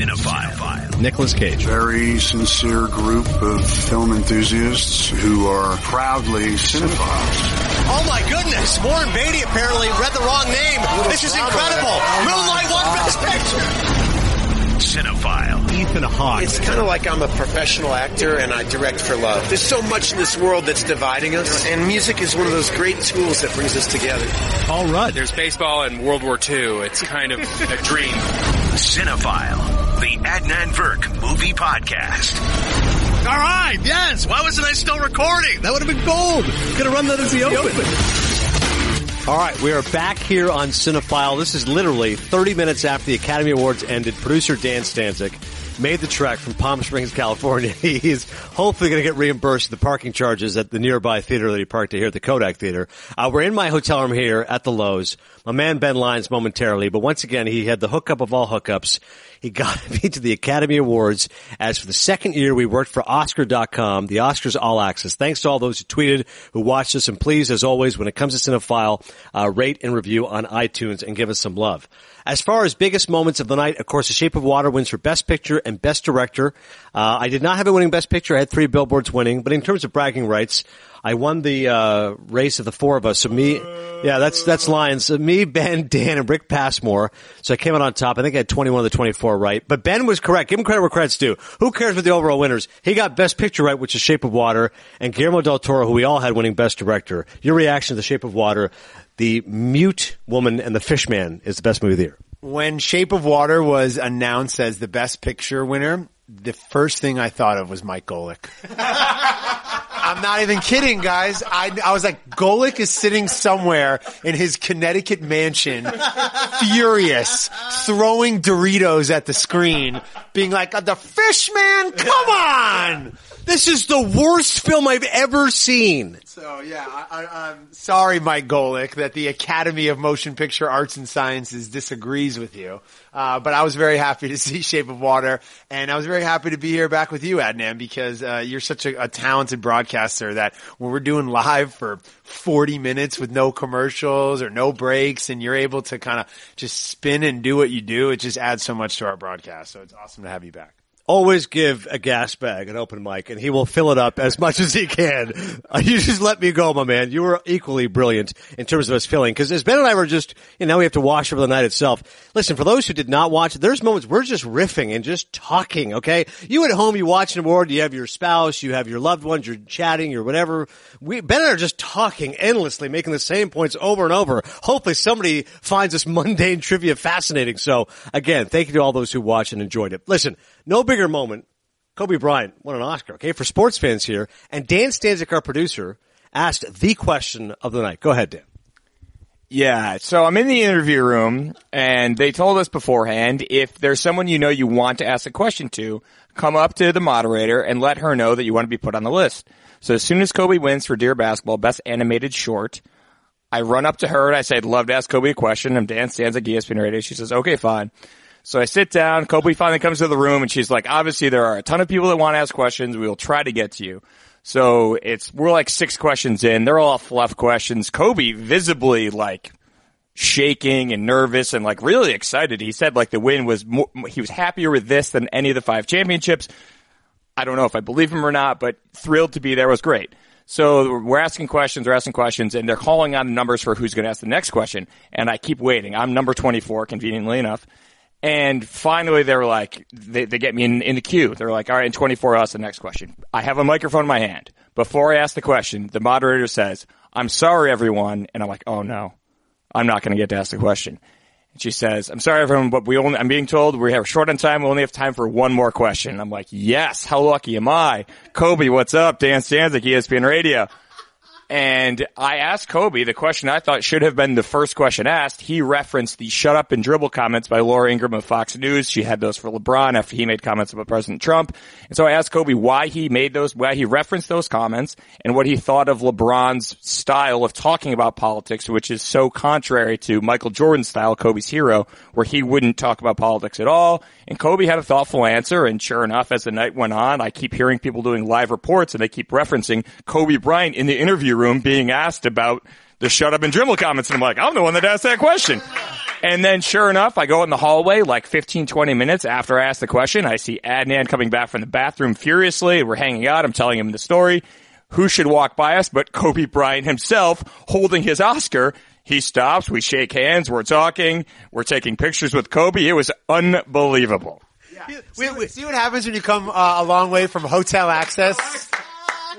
Cinephile. Nicolas Cage. Very sincere group of film enthusiasts who are proudly cinephiles. Oh my goodness! Warren Beatty apparently read the wrong name. This is incredible. Moonlight won Best Picture. Cinephile. Ethan Hawke. It's kind of like I'm a professional actor and I direct for love. There's so much in this world that's dividing us, and music is one of those great tools that brings us together. Paul Rudd. There's baseball and World War II. It's kind of a dream. Cinephile. The Adnan Virk Movie Podcast. All right, yes. Why wasn't I still recording? That would have been gold. Could have run that as the open. All right, we are back here on Cinephile. This is literally 30 minutes after the Academy Awards ended. Producer Dan Stanzik made the trek from Palm Springs, California. He's hopefully going to get reimbursed the parking charges at the nearby theater that he parked at here at the Kodak Theater. Uh, we're in my hotel room here at the Loews. My man Ben Lyons momentarily, but once again, he had the hookup of all hookups. He got me to the Academy Awards as for the second year we worked for Oscar.com, the Oscars All Access. Thanks to all those who tweeted, who watched us, and please, as always, when it comes to Cinephile, uh, rate and review on iTunes and give us some love. As far as biggest moments of the night, of course, The Shape of Water wins for Best Picture and Best Director. Uh, I did not have it winning Best Picture. I had three billboards winning, but in terms of bragging rights, I won the uh, race of the four of us. So me, yeah, that's that's Lyons. So me, Ben, Dan, and Rick Passmore. So I came out on top. I think I had 21 of the 24 right. But Ben was correct. Give him credit where credit's due. Who cares what the overall winners? He got Best Picture right, which is Shape of Water, and Guillermo del Toro, who we all had winning Best Director. Your reaction to The Shape of Water? The Mute Woman and the Fishman is the best movie of the year. When Shape of Water was announced as the best picture winner, the first thing I thought of was Mike Golic. I'm not even kidding, guys. I, I was like, Golic is sitting somewhere in his Connecticut mansion, furious, throwing Doritos at the screen, being like, the fish man, come on! This is the worst film I've ever seen. So yeah, I, I'm sorry, Mike Golic, that the Academy of Motion Picture Arts and Sciences disagrees with you. Uh, but I was very happy to see Shape of Water, and I was very happy to be here back with you, Adnan, because uh, you're such a, a talented broadcaster that when we're doing live for 40 minutes with no commercials or no breaks, and you're able to kind of just spin and do what you do, it just adds so much to our broadcast. So it's awesome to have you back always give a gas bag an open mic and he will fill it up as much as he can. You just let me go, my man. You were equally brilliant in terms of us filling. Cause as Ben and I were just, you know, we have to wash over the night itself. Listen, for those who did not watch, there's moments we're just riffing and just talking, okay? You at home, you watch an award, you have your spouse, you have your loved ones, you're chatting, or whatever. We, Ben and I are just talking endlessly, making the same points over and over. Hopefully somebody finds this mundane trivia fascinating. So again, thank you to all those who watched and enjoyed it. Listen, no bigger moment. Kobe Bryant won an Oscar, okay, for sports fans here. And Dan Stanzik, our producer, asked the question of the night. Go ahead, Dan. Yeah, so I'm in the interview room and they told us beforehand if there's someone you know you want to ask a question to, come up to the moderator and let her know that you want to be put on the list. So as soon as Kobe wins for Dear Basketball Best Animated Short, I run up to her and I say, I'd love to ask Kobe a question. I'm Dan Stanzik, ESPN Radio. She says, okay, fine. So I sit down. Kobe finally comes to the room and she's like, obviously there are a ton of people that want to ask questions. We will try to get to you. So it's, we're like six questions in. They're all fluff questions. Kobe visibly like shaking and nervous and like really excited. He said like the win was more, he was happier with this than any of the five championships. I don't know if I believe him or not, but thrilled to be there was great. So we're asking questions, we're asking questions, and they're calling on numbers for who's going to ask the next question. And I keep waiting. I'm number 24, conveniently enough. And finally, they're like, they, they get me in, in the queue. They're like, all right, in 24 hours, the next question. I have a microphone in my hand. Before I ask the question, the moderator says, I'm sorry, everyone. And I'm like, oh no, I'm not going to get to ask the question. And she says, I'm sorry, everyone, but we only, I'm being told we have short on time. We only have time for one more question. I'm like, yes, how lucky am I? Kobe, what's up? Dan Stanzik, ESPN Radio. And I asked Kobe the question I thought should have been the first question asked. He referenced the shut up and dribble comments by Laura Ingraham of Fox News. She had those for LeBron after he made comments about President Trump. And so I asked Kobe why he made those, why he referenced those comments and what he thought of LeBron's style of talking about politics, which is so contrary to Michael Jordan's style, Kobe's hero, where he wouldn't talk about politics at all. And Kobe had a thoughtful answer. And sure enough, as the night went on, I keep hearing people doing live reports and they keep referencing Kobe Bryant in the interview room being asked about the shut up and dribble comments. And I'm like, I'm the one that asked that question. And then sure enough, I go in the hallway like 15, 20 minutes after I ask the question. I see Adnan coming back from the bathroom furiously. We're hanging out. I'm telling him the story. Who should walk by us but Kobe Bryant himself holding his Oscar? He stops. We shake hands. We're talking. We're taking pictures with Kobe. It was unbelievable. See, what- see what happens when you come uh, a long way from hotel access?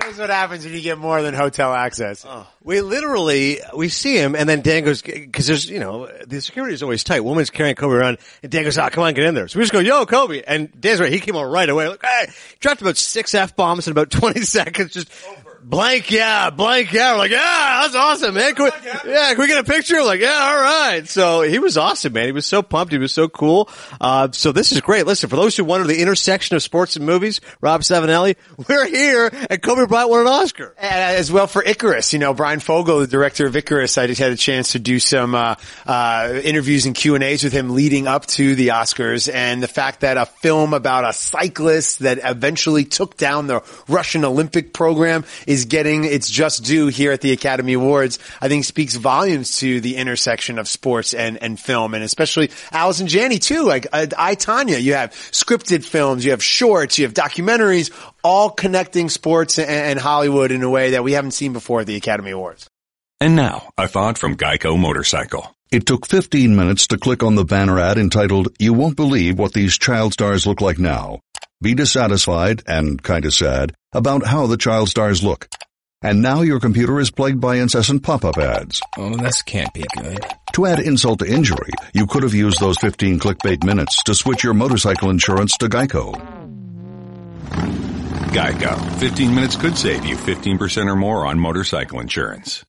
This is what happens when you get more than hotel access. We literally, we see him and then Dan goes, cause there's, you know, the security is always tight. Woman's carrying Kobe around and Dan goes, ah, come on, get in there. So we just go, yo, Kobe. And Dan's right. He came on right away. Like, hey, dropped about six F-bombs in about 20 seconds. Just blank, yeah, blank, yeah. We're like, yeah, that's awesome, man. Can we, yeah, can we get a picture? Like, yeah, all right. So he was awesome, man. He was so pumped. He was so cool. Uh, so this is great. Listen, for those who wonder the intersection of sports and movies, Rob Savinelli, we're here and Kobe Bryant won an Oscar. And as well for Icarus, you know, Bryan Fogel, the director of Icarus, I just had a chance to do some uh, uh, interviews and Q and A's with him leading up to the Oscars, and the fact that a film about a cyclist that eventually took down the Russian Olympic program is getting its just due here at the Academy Awards, I think speaks volumes to the intersection of sports and and film, and especially Allison Janney too. Like uh, I, Tonya, you have scripted films, you have shorts, you have documentaries, all connecting sports and, and Hollywood in a way that we haven't seen before at the Academy Awards. And now, a thought from Geico Motorcycle. It took 15 minutes to click on the banner ad entitled, You Won't Believe What These Child Stars Look Like Now. Be dissatisfied and kinda sad about how the child stars look. And now your computer is plagued by incessant pop-up ads. Oh, this can't be good. To add insult to injury, you could have used those 15 clickbait minutes to switch your motorcycle insurance to Geico. Geico. 15 minutes could save you 15% or more on motorcycle insurance.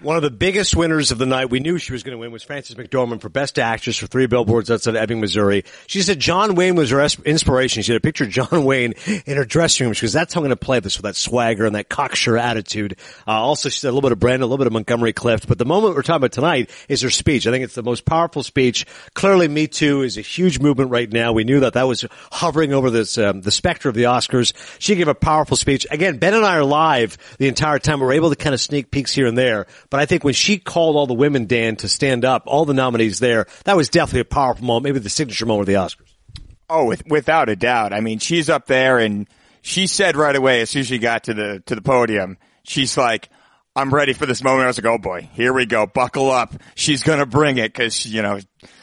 One of the biggest winners of the night, we knew she was going to win, was Frances McDormand for Best Actress for Three Billboards Outside Ebbing, Missouri. She said John Wayne was her inspiration. She had a picture of John Wayne in her dressing room. She goes, that's how I'm going to play this with that swagger and that cocksure attitude. Uh, also, she said a little bit of Brandon, a little bit of Montgomery Clift. But the moment we're talking about tonight is her speech. I think it's the most powerful speech. Clearly, Me Too is a huge movement right now. We knew that that was hovering over this, um, the specter of the Oscars. She gave a powerful speech. Again, Ben and I are live the entire time. We're able to kind of sneak peeks here and there. But I think when she called all the women, Dan, to stand up, all the nominees there, that was definitely a powerful moment, maybe the signature moment of the Oscars. Oh, with, without a doubt. I mean, she's up there and she said right away as soon as she got to the, to the podium, she's like, I'm ready for this moment. I was like, oh boy, here we go. Buckle up. She's going to bring it because, you know,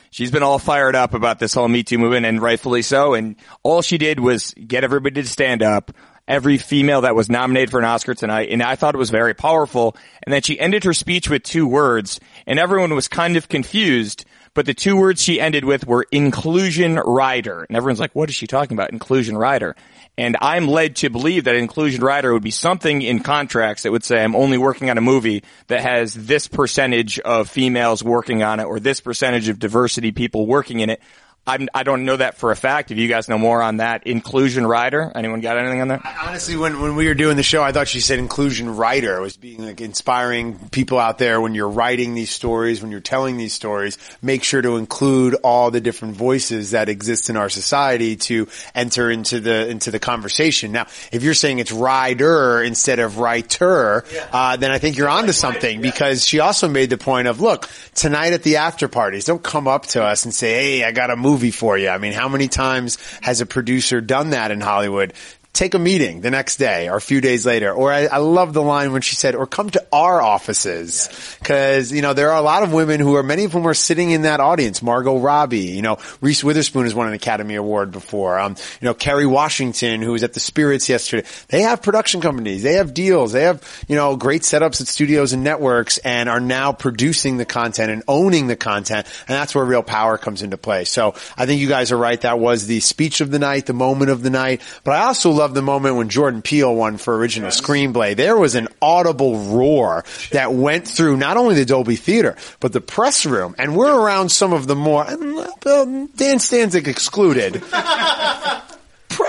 she's been all fired up about this whole Me Too movement and rightfully so. And all she did was get everybody to stand up. Every female that was nominated for an Oscar tonight, and I thought it was very powerful. And then she ended her speech with two words, and everyone was kind of confused. But the two words she ended with were inclusion rider. And everyone's like, what is she talking about? Inclusion rider. And I'm led to believe that inclusion rider would be something in contracts that would say I'm only working on a movie that has this percentage of females working on it or this percentage of diversity people working in it. I'm, I don't know that for a fact. If you guys know more on that, inclusion rider. Anyone got anything on that? Honestly, when, when we were doing the show, I thought she said inclusion writer was being like inspiring people out there when you're writing these stories, when you're telling these stories, make sure to include all the different voices that exist in our society to enter into the, into the conversation. Now, if you're saying it's rider instead of writer, uh, then I think you're onto something because she also made the point of, look, tonight at the after parties, don't come up to us and say, hey, I got a movie for you. I mean, how many times has a producer done that in Hollywood? Take a meeting the next day or a few days later. Or I, I love the line when she said, or come to our offices. Cause, you know, there are a lot of women who are, many of whom are sitting in that audience. Margot Robbie, you know, Reese Witherspoon has won an Academy Award before. Um, you know, Kerry Washington, who was at the Spirits yesterday. They have production companies. They have deals. They have, you know, great setups at studios and networks and are now producing the content and owning the content. And that's where real power comes into play. So I think you guys are right. That was the speech of the night, the moment of the night. But I also love the moment when Jordan Peele won for original screenplay. There was an audible roar that went through not only the Dolby Theater, but the press room. And we're around some of the more, um, Dan Stanzik excluded.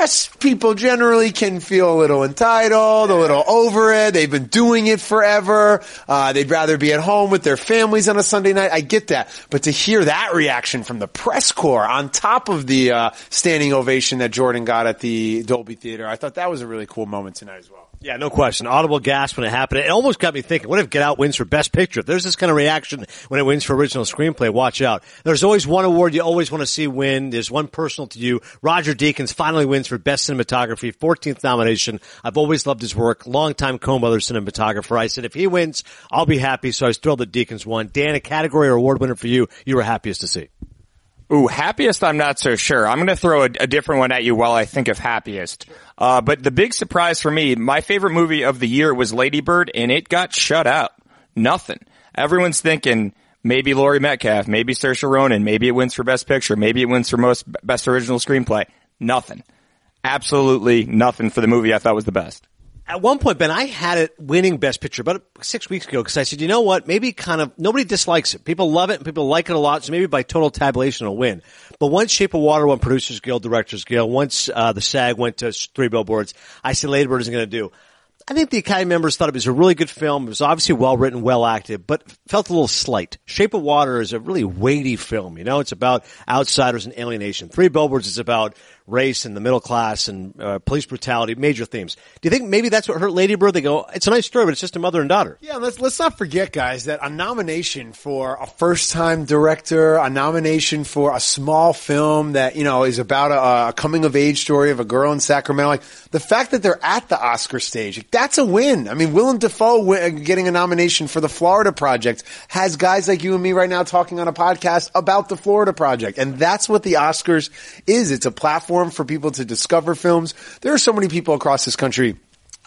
Press people generally can feel a little entitled, a little over it. They've been doing it forever. Uh, they'd rather be at home with their families on a Sunday night. I get that. But to hear that reaction from the press corps on top of the uh, standing ovation that Jordan got at the Dolby Theater, I thought that was a really cool moment tonight as well. Yeah, no question. Audible gasp when it happened. It almost got me thinking, what if Get Out wins for Best Picture? If there's this kind of reaction when it wins for Original Screenplay, watch out. There's always one award you always want to see win. There's one personal to you. Roger Deakins finally wins for Best Cinematography, 14th nomination. I've always loved his work. Longtime Coen cinematographer. I said, if he wins, I'll be happy. So I was thrilled that Deakins won. Dan, a category or award winner for you, you were happiest to see. Ooh, happiest, I'm not so sure. I'm going to throw a, a, different one at you while I think of happiest. Uh, but the big surprise for me, my favorite movie of the year was Lady Bird, and it got shut out. Nothing. Everyone's thinking maybe Laurie Metcalf, maybe Saoirse Ronan, maybe it wins for Best Picture, maybe it wins for most Best Original Screenplay. Nothing. Absolutely nothing for the movie I thought was the best at one point, Ben, I had it winning Best Picture about six weeks ago because I said, you know what? Maybe kind of nobody dislikes it. People love it and people like it a lot. So maybe by total tabulation it'll win. But once Shape of Water won Producers Guild, Directors Guild, once uh, the SAG went to three billboards, I said Lady Bird isn't going to do. I think the Academy members thought it was a really good film. It was obviously well written, well acted, but felt a little slight. Shape of Water is a really weighty film. You know, it's about outsiders and alienation. Three Billboards is about race and the middle class and uh, police brutality, major themes. Do you think maybe that's what hurt Lady Bird? They go, it's a nice story, but it's just a mother and daughter. Yeah, let's let's not forget, guys, that a nomination for a first time director, a nomination for a small film that you know is about a, a coming of age story of a girl in Sacramento, like the fact that they're at the Oscar stage, that's a win. I mean, Willem Dafoe getting a nomination for the Florida Project has guys like you and me right now talking on a podcast about the Florida Project, and that's what the Oscars is. It's a platform platform for people to discover films. There are so many people across this country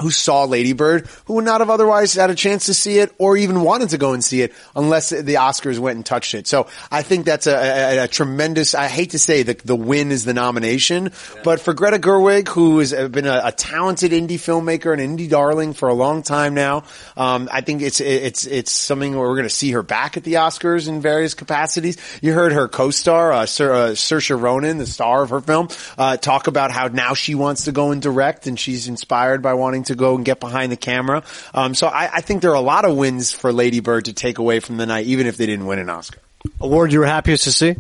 who saw Lady Bird, who would not have otherwise had a chance to see it or even wanted to go and see it unless the Oscars went and touched it. So I think that's a, a, a tremendous, I hate to say that the win is the nomination, yeah. but for Greta Gerwig, who has been a, a, talented indie filmmaker and indie darling for a long time now, um, I think it's, it's, it's something where we're going to see her back at the Oscars in various capacities. You heard her co-star, uh, Sir, uh, Saoirse Ronan, the star of her film, uh, talk about how now she wants to go and direct and she's inspired by wanting to go and get behind the camera. Um, so I, I think there are a lot of wins for Lady Bird to take away from the night, even if they didn't win an Oscar. Award you were happiest to see?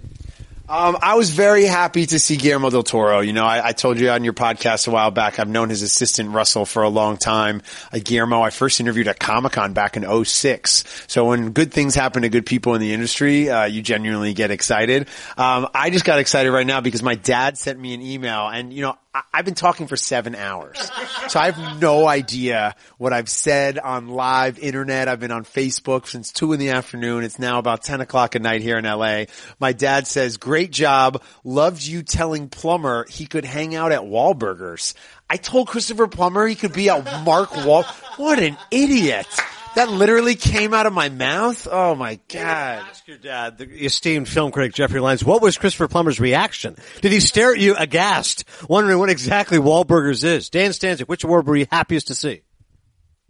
Um, I was very happy to see Guillermo del Toro. You know, I, I, told you on your podcast a while back, I've known his assistant Russell for a long time. Uh, Guillermo, I first interviewed at Comic Con back in 06. So when good things happen to good people in the industry, uh, you genuinely get excited. Um, I just got excited right now because my dad sent me an email and, you know, I've been talking for seven hours. So I have no idea what I've said on live internet. I've been on Facebook since two in the afternoon. It's now about 10 o'clock at night here in LA. My dad says, great job. Loved you telling Plummer he could hang out at Wahlburgers. I told Christopher Plummer he could be at Mark Wall. What an idiot. That literally came out of my mouth. Oh my god! Ask your dad, the esteemed film critic Jeffrey Lyons, what was Christopher Plummer's reaction? Did he stare at you aghast, wondering what exactly Wahlburgers is? Dan Stanzik, which award were you happiest to see?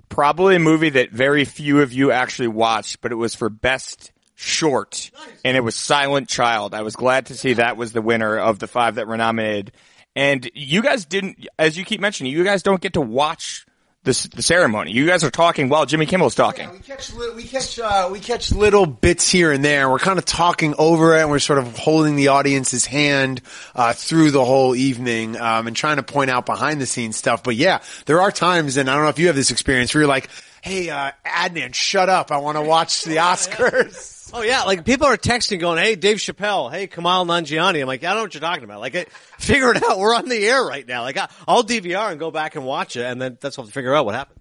Probably a movie that very few of you actually watched, but it was for best short, and it was Silent Child. I was glad to see that was the winner of the five that were nominated. And you guys didn't, as you keep mentioning, you guys don't get to watch the, the ceremony. You guys are talking while Jimmy Kimmel's talking. Yeah, we catch we catch uh, we catch little bits here and there. We're kind of talking over it, and we're sort of holding the audience's hand uh, through the whole evening um, and trying to point out behind the scenes stuff. But yeah, there are times, and I don't know if you have this experience, where you're like, "Hey, uh, Adnan, shut up! I want to watch the Oscars." Oh yeah, like people are texting going, "Hey, Dave Chappelle, hey, Kumail Nanjiani." I'm like, I don't know what you're talking about. Like, figure it out. We're on the air right now. Like, I'll DVR and go back and watch it, and then that's what to figure out what happened.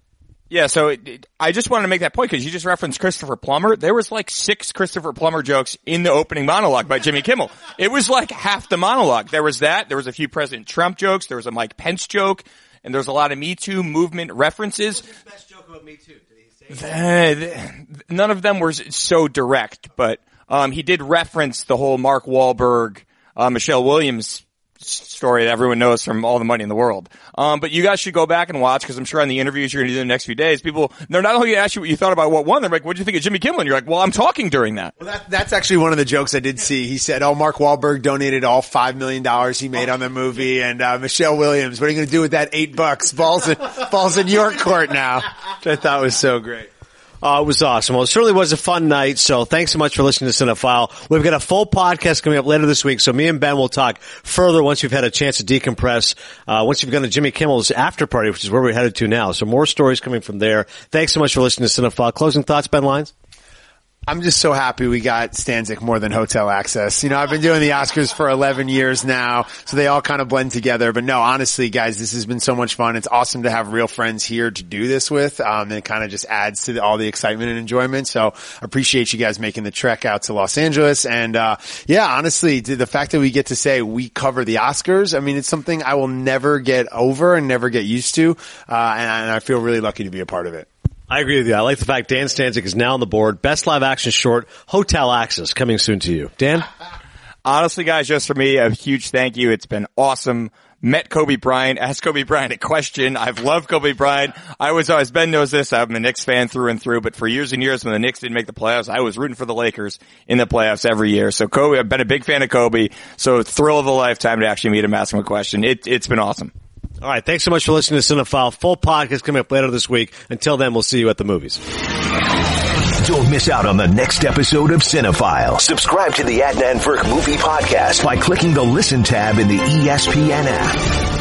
Yeah, so it, it, I just wanted to make that point because you just referenced Christopher Plummer. There was like six Christopher Plummer jokes in the opening monologue by Jimmy Kimmel. It was like half the monologue. There was that. There was a few President Trump jokes. There was a Mike Pence joke, and there was a lot of Me Too movement references. What was his best joke about Me Too? None of them were so direct, but um, he did reference the whole Mark Wahlberg, uh, Michelle Williams story that everyone knows from All the Money in the World. Um, but you guys should go back and watch because I'm sure on the interviews you're going to do in the next few days, people they're not only going to ask you what you thought about what won, they're like, "What do you think of Jimmy Kimmel?" And you're like, "Well, I'm talking during that." Well, that, that's actually one of the jokes I did see. He said, "Oh, Mark Wahlberg donated all five million dollars he made on the movie, and uh, Michelle Williams, what are you going to do with that eight bucks? Balls in balls in your court now." Which I thought was so great. Uh, it was awesome. Well, it certainly was a fun night. So thanks so much for listening to Cinephile. We've got a full podcast coming up later this week. So me and Ben will talk further once we've had a chance to decompress. Uh, once you've gone to Jimmy Kimmel's after party, which is where we're headed to now. So more stories coming from there. Thanks so much for listening to Cinephile. Closing thoughts, Ben Lyons? I'm just so happy we got Stanzik more than hotel access. You know, I've been doing the Oscars for 11 years now, so they all kind of blend together. But no, honestly, guys, this has been so much fun. It's awesome to have real friends here to do this with. Um, and it kind of just adds to the, all the excitement and enjoyment. So appreciate you guys making the trek out to Los Angeles. And, uh, yeah, honestly, the fact that we get to say we cover the Oscars, I mean, it's something I will never get over and never get used to. Uh, and, and I feel really lucky to be a part of it. I agree with you. I like the fact Dan Stanzik is now on the board. Best live action short, Hotel Access, coming soon to you. Dan? Honestly, guys, just for me, a huge thank you. It's been awesome. Met Kobe Bryant, asked Kobe Bryant a question. I've loved Kobe Bryant. I was, always, Ben knows this, I'm a Knicks fan through and through, but for years and years when the Knicks didn't make the playoffs, I was rooting for the Lakers in the playoffs every year. So Kobe, I've been a big fan of Kobe. So thrill of a lifetime to actually meet him, ask him a question. It, it's been awesome. All right. Thanks so much for listening to Cinephile. Full podcast coming up later this week. Until then, we'll see you at the movies. Don't miss out on the next episode of Cinephile. Subscribe to the Adnan Virk Movie Podcast by clicking the Listen tab in the ESPN app.